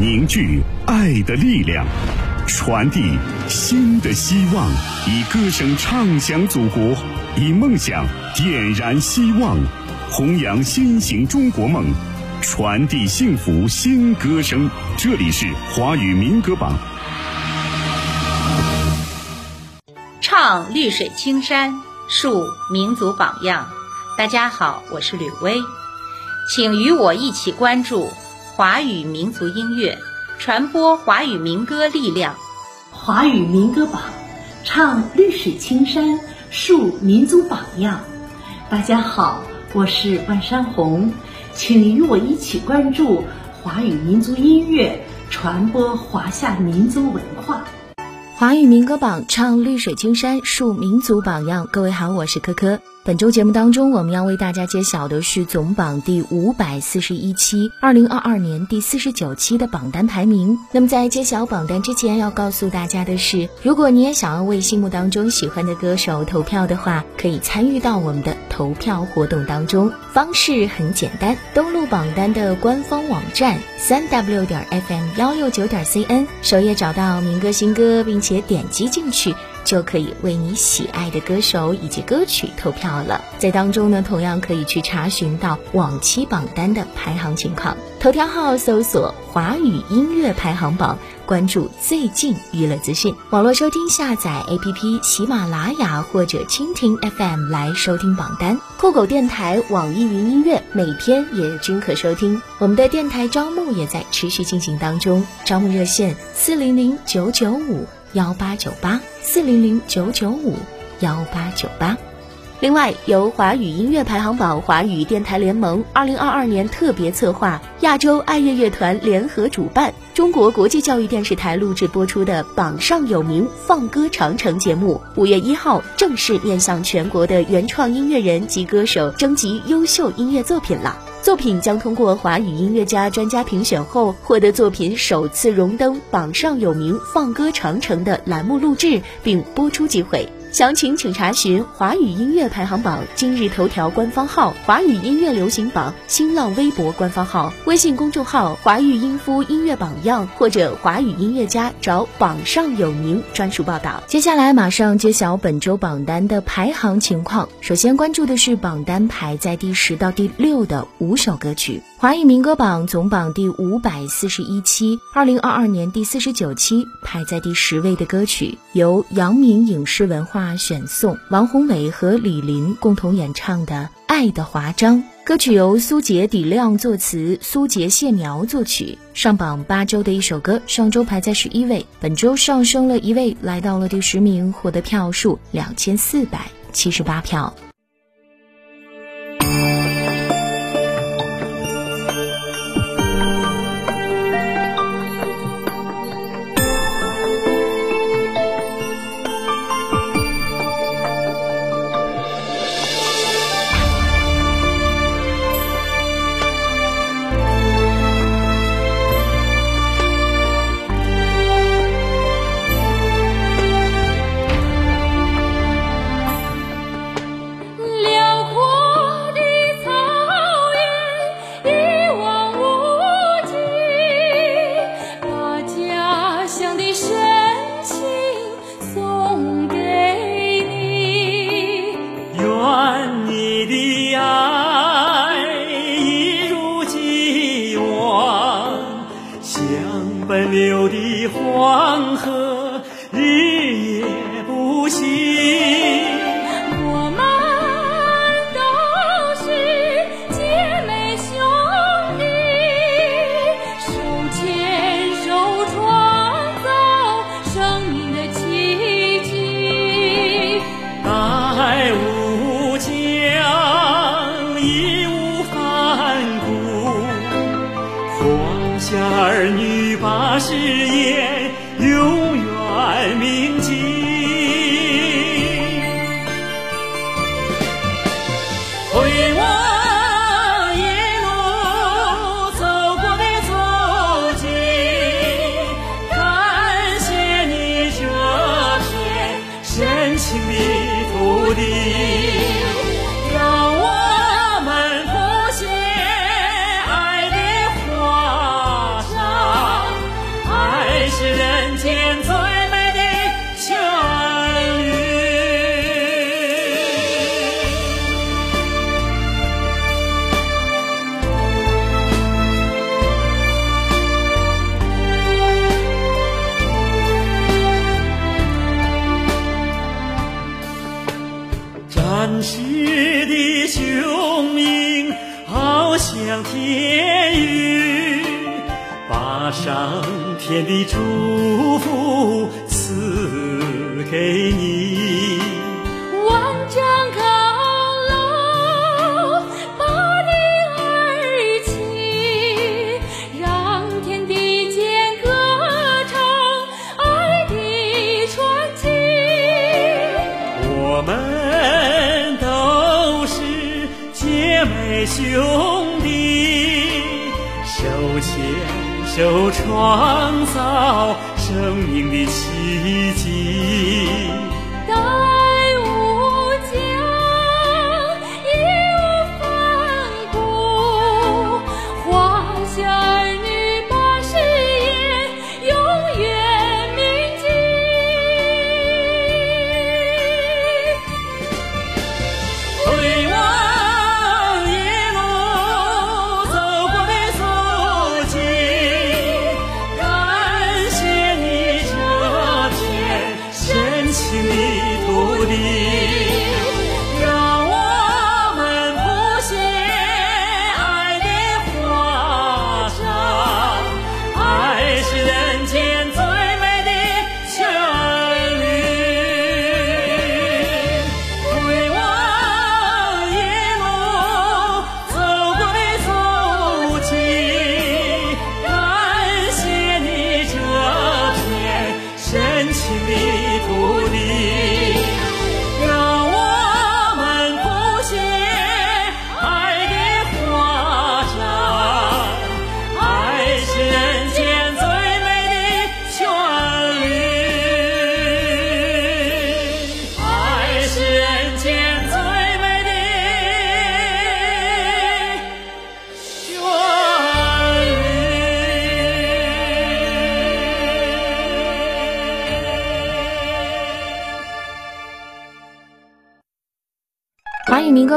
凝聚爱的力量，传递新的希望，以歌声唱响祖国，以梦想点燃希望，弘扬新型中国梦，传递幸福新歌声。这里是华语民歌榜，唱绿水青山，树民族榜样。大家好，我是吕薇，请与我一起关注华语民族音乐，传播华语民歌力量。华语民歌榜，唱绿水青山，树民族榜样。大家好，我是万山红，请与我一起关注华语民族音乐，传播华夏民族文化。华语民歌榜，唱绿水青山，树民族榜样。各位好，我是珂珂。本周节目当中，我们要为大家揭晓的是总榜第五百四十一期，二零二二年第四十九期的榜单排名。那么在揭晓榜单之前，要告诉大家的是，如果你也想要为心目当中喜欢的歌手投票的话，可以参与到我们的投票活动当中。方式很简单，登录榜单的官方网站三 w 点 fm 幺六九点 cn，首页找到民歌新歌，并且点击进去。就可以为你喜爱的歌手以及歌曲投票了。在当中呢，同样可以去查询到往期榜单的排行情况。头条号搜索“华语音乐排行榜”，关注最近娱乐资讯。网络收听下载 APP 喜马拉雅或者蜻蜓 FM 来收听榜单。酷狗电台、网易云音乐每天也均可收听。我们的电台招募也在持续进行当中，招募热线四零零九九五。幺八九八四零零九九五幺八九八。另外，由华语音乐排行榜、华语电台联盟二零二二年特别策划、亚洲爱乐乐团联合主办、中国国际教育电视台录制播出的《榜上有名·放歌长城》节目，五月一号正式面向全国的原创音乐人及歌手征集优秀音乐作品了。作品将通过华语音乐家专家评选后，获得作品首次荣登榜上有名放歌长城的栏目录制并播出机会。详情请查询华语音乐排行榜今日头条官方号、华语音乐流行榜新浪微博官方号、微信公众号“华语音夫音乐榜样”或者“华语音乐家”找榜上有名专属报道。接下来马上揭晓本周榜单的排行情况。首先关注的是榜单排在第十到第六的五首歌曲。华语民歌榜总榜第五百四十一期，二零二二年第四十九期排在第十位的歌曲，由阳明影视文化选送，王宏伟和李林共同演唱的《爱的华章》。歌曲由苏杰、底亮作词，苏杰、谢苗作曲。上榜八周的一首歌，上周排在十一位，本周上升了一位，来到了第十名，获得票数两千四百七十八票。创造生命的奇迹。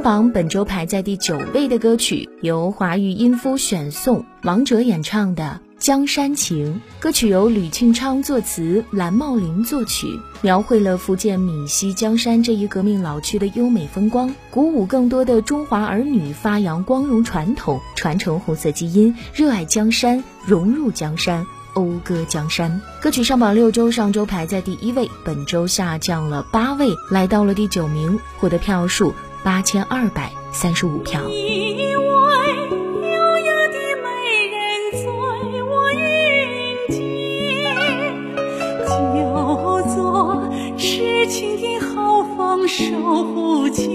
歌榜本周排在第九位的歌曲，由华语音夫选送，王哲演唱的《江山情》。歌曲由吕庆昌作词，蓝茂林作曲，描绘了福建闽西江山这一革命老区的优美风光，鼓舞更多的中华儿女发扬光荣传统，传承红色基因，热爱江山，融入江山。讴歌江山，歌曲上榜六周，上周排在第一位，本周下降了八位，来到了第九名，获得票数八千二百三十五票。一位优雅的美人在我云间，就做痴情的好放守护千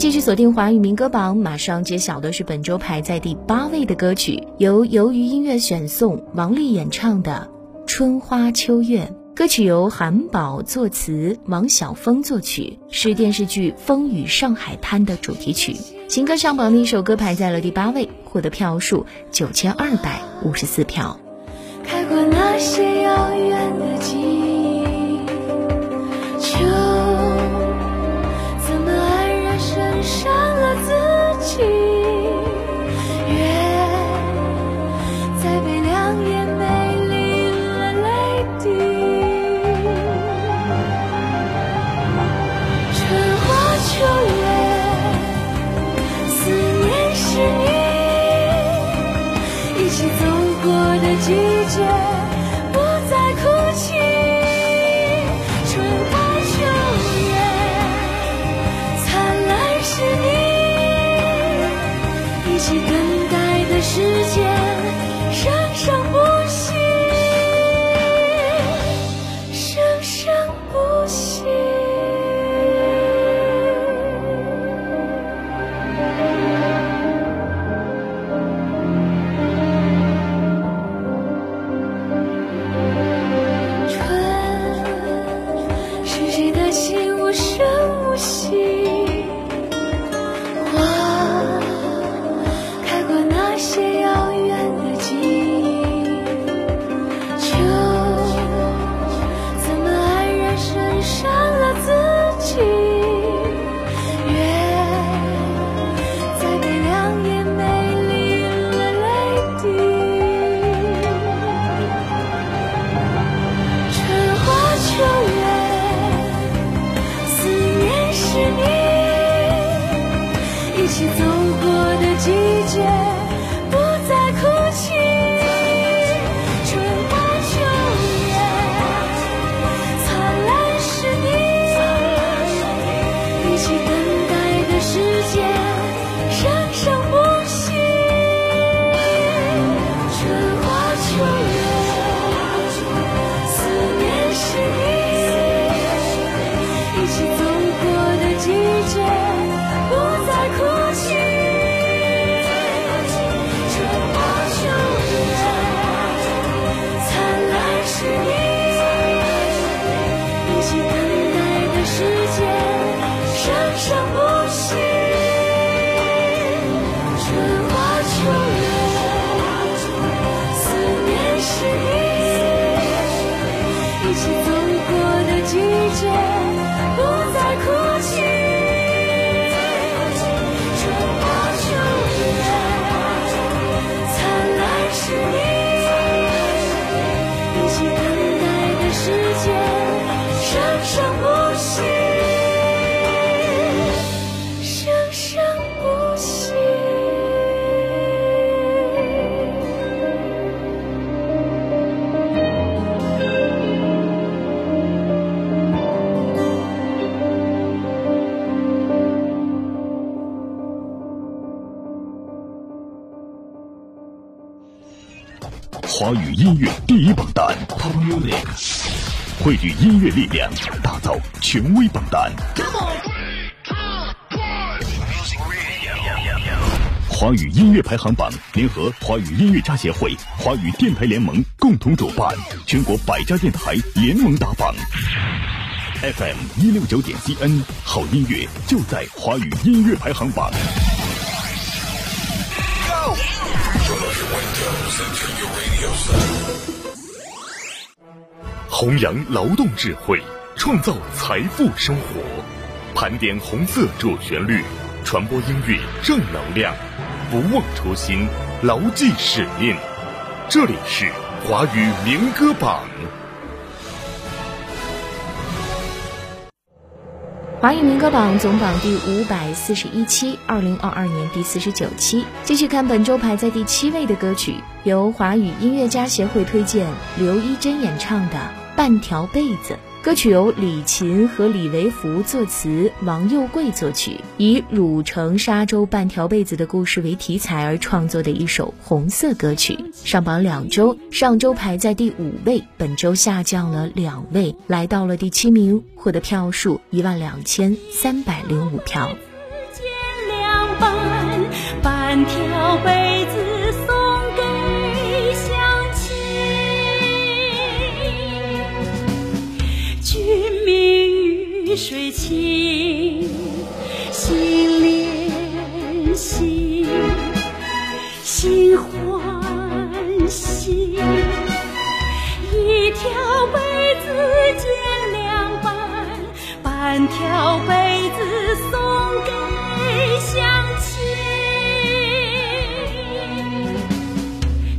继续锁定华语民歌榜，马上揭晓的是本周排在第八位的歌曲，由由于音乐选送，王丽演唱的《春花秋月》。歌曲由韩宝作词，王晓峰作曲，是电视剧《风雨上海滩》的主题曲。情歌上榜的一首歌排在了第八位，获得票数九千二百五十四票。开过那些遥远的记忆，自华语音乐第一榜单 Top Music，汇聚音乐力量，打造权威榜单。华语音乐排行榜联合华语音乐家协会、华语电台联盟共同主办，全国百家电台联盟打榜。FM 一六九点 CN，好音乐就在华语音乐排行榜。弘扬劳动智慧，创造财富生活，盘点红色主旋律，传播音乐正能量，不忘初心，牢记使命。这里是华语民歌榜。华语民歌榜总榜第五百四十一期，二零二二年第四十九期。继续看本周排在第七位的歌曲，由华语音乐家协会推荐，刘一珍演唱的《半条被子》。歌曲由李琴和李维福作词，王佑贵作曲，以汝城沙洲半条被子的故事为题材而创作的一首红色歌曲。上榜两周，上周排在第五位，本周下降了两位，来到了第七名，获得票数一万两千三百零五票。半条被子明玉水清，心连心，心欢喜。一条被子剪两半，半条被子送给乡亲。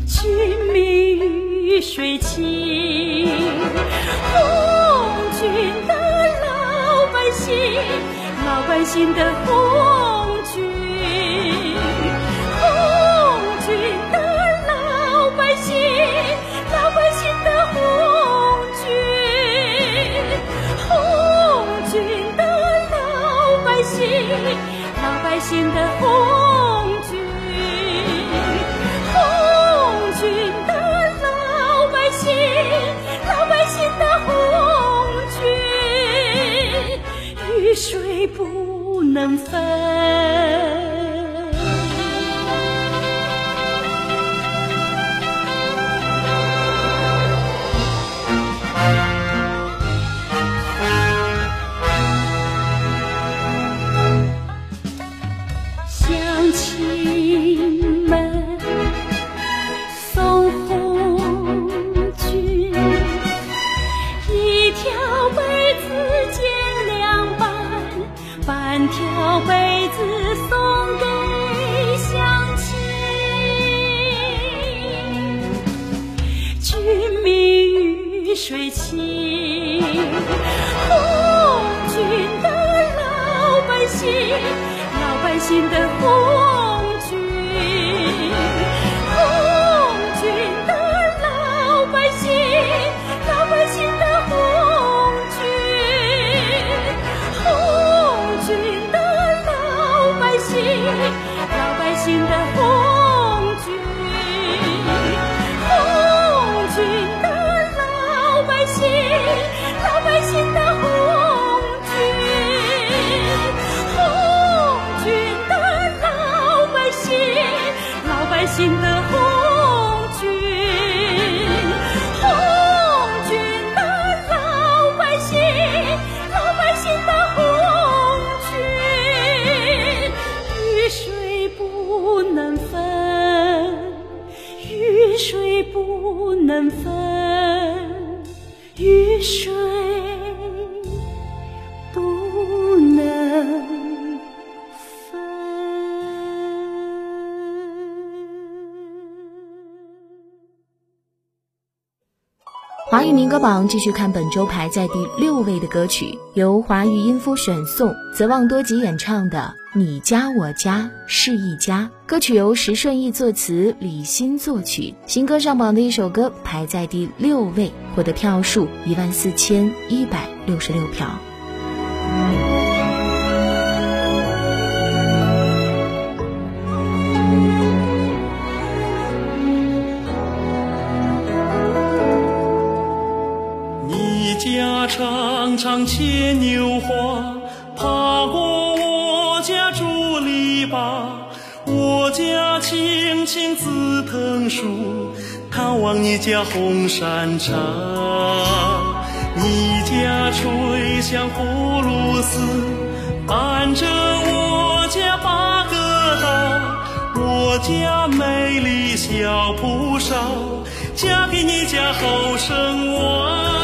君明玉水清，老百姓，老百姓的红军，红军的老百姓，老百姓的红军，红军的老百姓，老百姓的红红军的老百姓，老百姓的红军，华语民歌榜继续看本周排在第六位的歌曲，由华语音夫选送，泽旺多吉演唱的《你家我家是一家》。歌曲由石顺义作词，李欣作曲。新歌上榜的一首歌排在第六位，获得票数一万四千一百六十六票。家常常牵牛花，爬过我家竹篱笆。我家青青紫藤树，探望你家红山茶。你家吹响葫芦丝，伴着我家八个大。我家美丽小蒲哨，嫁给你家后生娃。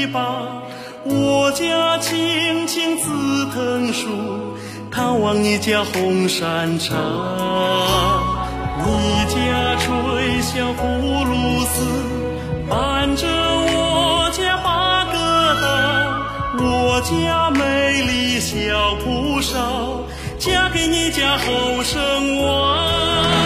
篱笆，我家青青紫藤树，探望你家红山茶。你家吹响葫芦丝，伴着我家八个大，我家美丽小蒲哨，嫁给你家后生娃。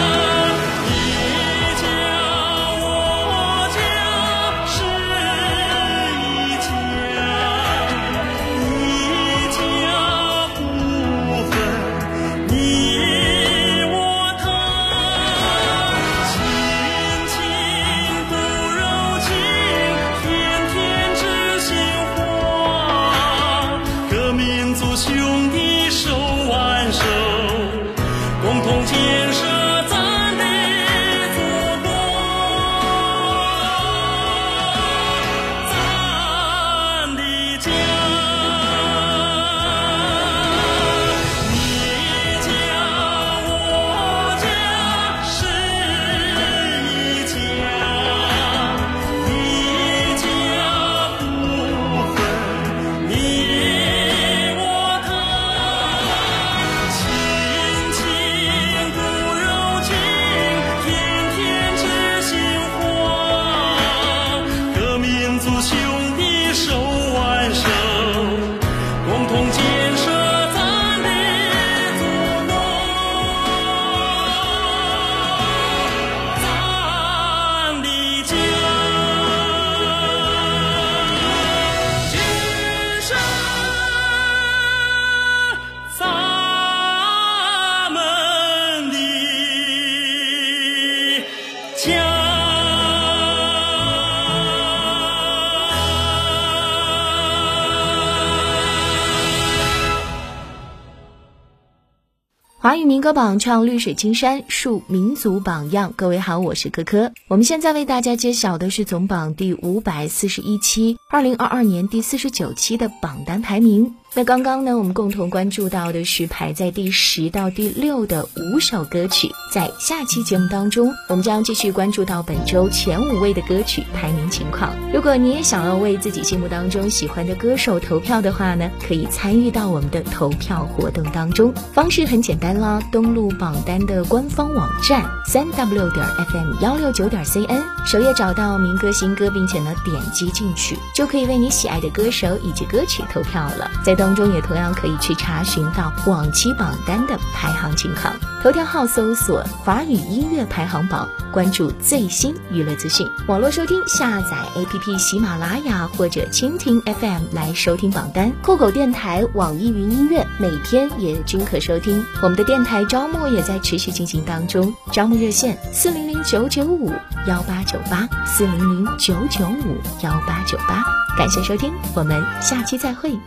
民歌榜唱绿水青山，树民族榜样。各位好，我是科科。我们现在为大家揭晓的是总榜第五百四十一期，二零二二年第四十九期的榜单排名。那刚刚呢，我们共同关注到的是排在第十到第六的五首歌曲。在下期节目当中，我们将继续关注到本周前五位的歌曲排名情况。如果你也想要为自己心目当中喜欢的歌手投票的话呢，可以参与到我们的投票活动当中。方式很简单啦，登录榜单的官方网站三 w 点 fm 幺六九点 cn，首页找到民歌新歌，并且呢点击进去，就可以为你喜爱的歌手以及歌曲投票了。在当中也同样可以去查询到往期榜单的排行情况。头条号搜索“华语音乐排行榜”，关注最新娱乐资讯。网络收听下载 APP 喜马拉雅或者蜻蜓 FM 来收听榜单。酷狗电台、网易云音乐每天也均可收听。我们的电台招募也在持续进行当中，招募热线四零零九九五幺八九八四零零九九五幺八九八。感谢收听，我们下期再会。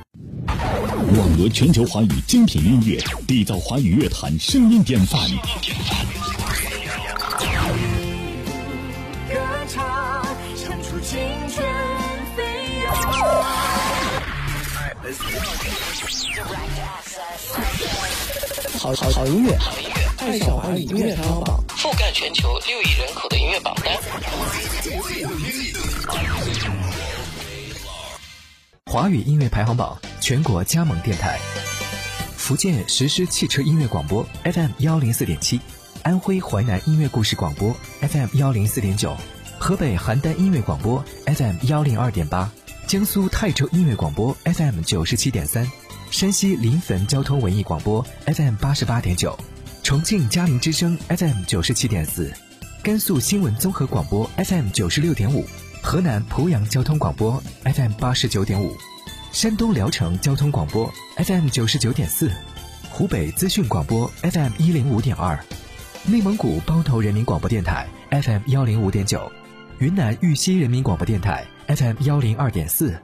网罗全球华语精品音乐，缔造华语乐坛声音典范。歌唱，唱出青春飞扬。好好好音乐，爱上华语音乐排行榜。覆盖全球六亿人口的音乐榜单。华语音乐排行榜全国加盟电台：福建实施汽车音乐广播 FM 幺零四点七，安徽淮南音乐故事广播 FM 幺零四点九，河北邯郸音乐广播 FM 幺零二点八，江苏泰州音乐广播 FM 九十七点三，山西临汾交通文艺广播 FM 八十八点九，重庆嘉陵之声 FM 九十七点四，甘肃新闻综合广播 FM 九十六点五。河南濮阳交通广播 FM 八十九点五，山东聊城交通广播 FM 九十九点四，湖北资讯广播 FM 一零五点二，内蒙古包头人民广播电台 FM 幺零五点九，云南玉溪人民广播电台 FM 幺零二点四，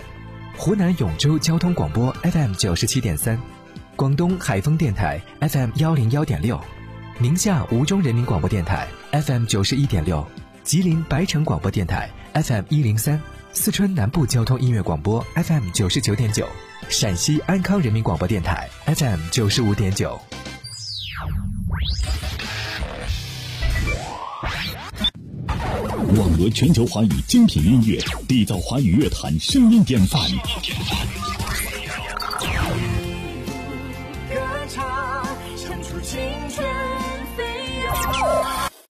湖南永州交通广播 FM 九十七点三，广东海丰电台 FM 幺零幺点六，宁夏吴忠人民广播电台 FM 九十一点六。吉林白城广播电台 FM 一零三，四川南部交通音乐广播 fm 九十九点九陕西安康人民广播电台 fm 九十五点九。网络全球华语精品音乐缔造华语乐坛声音典范声音典范。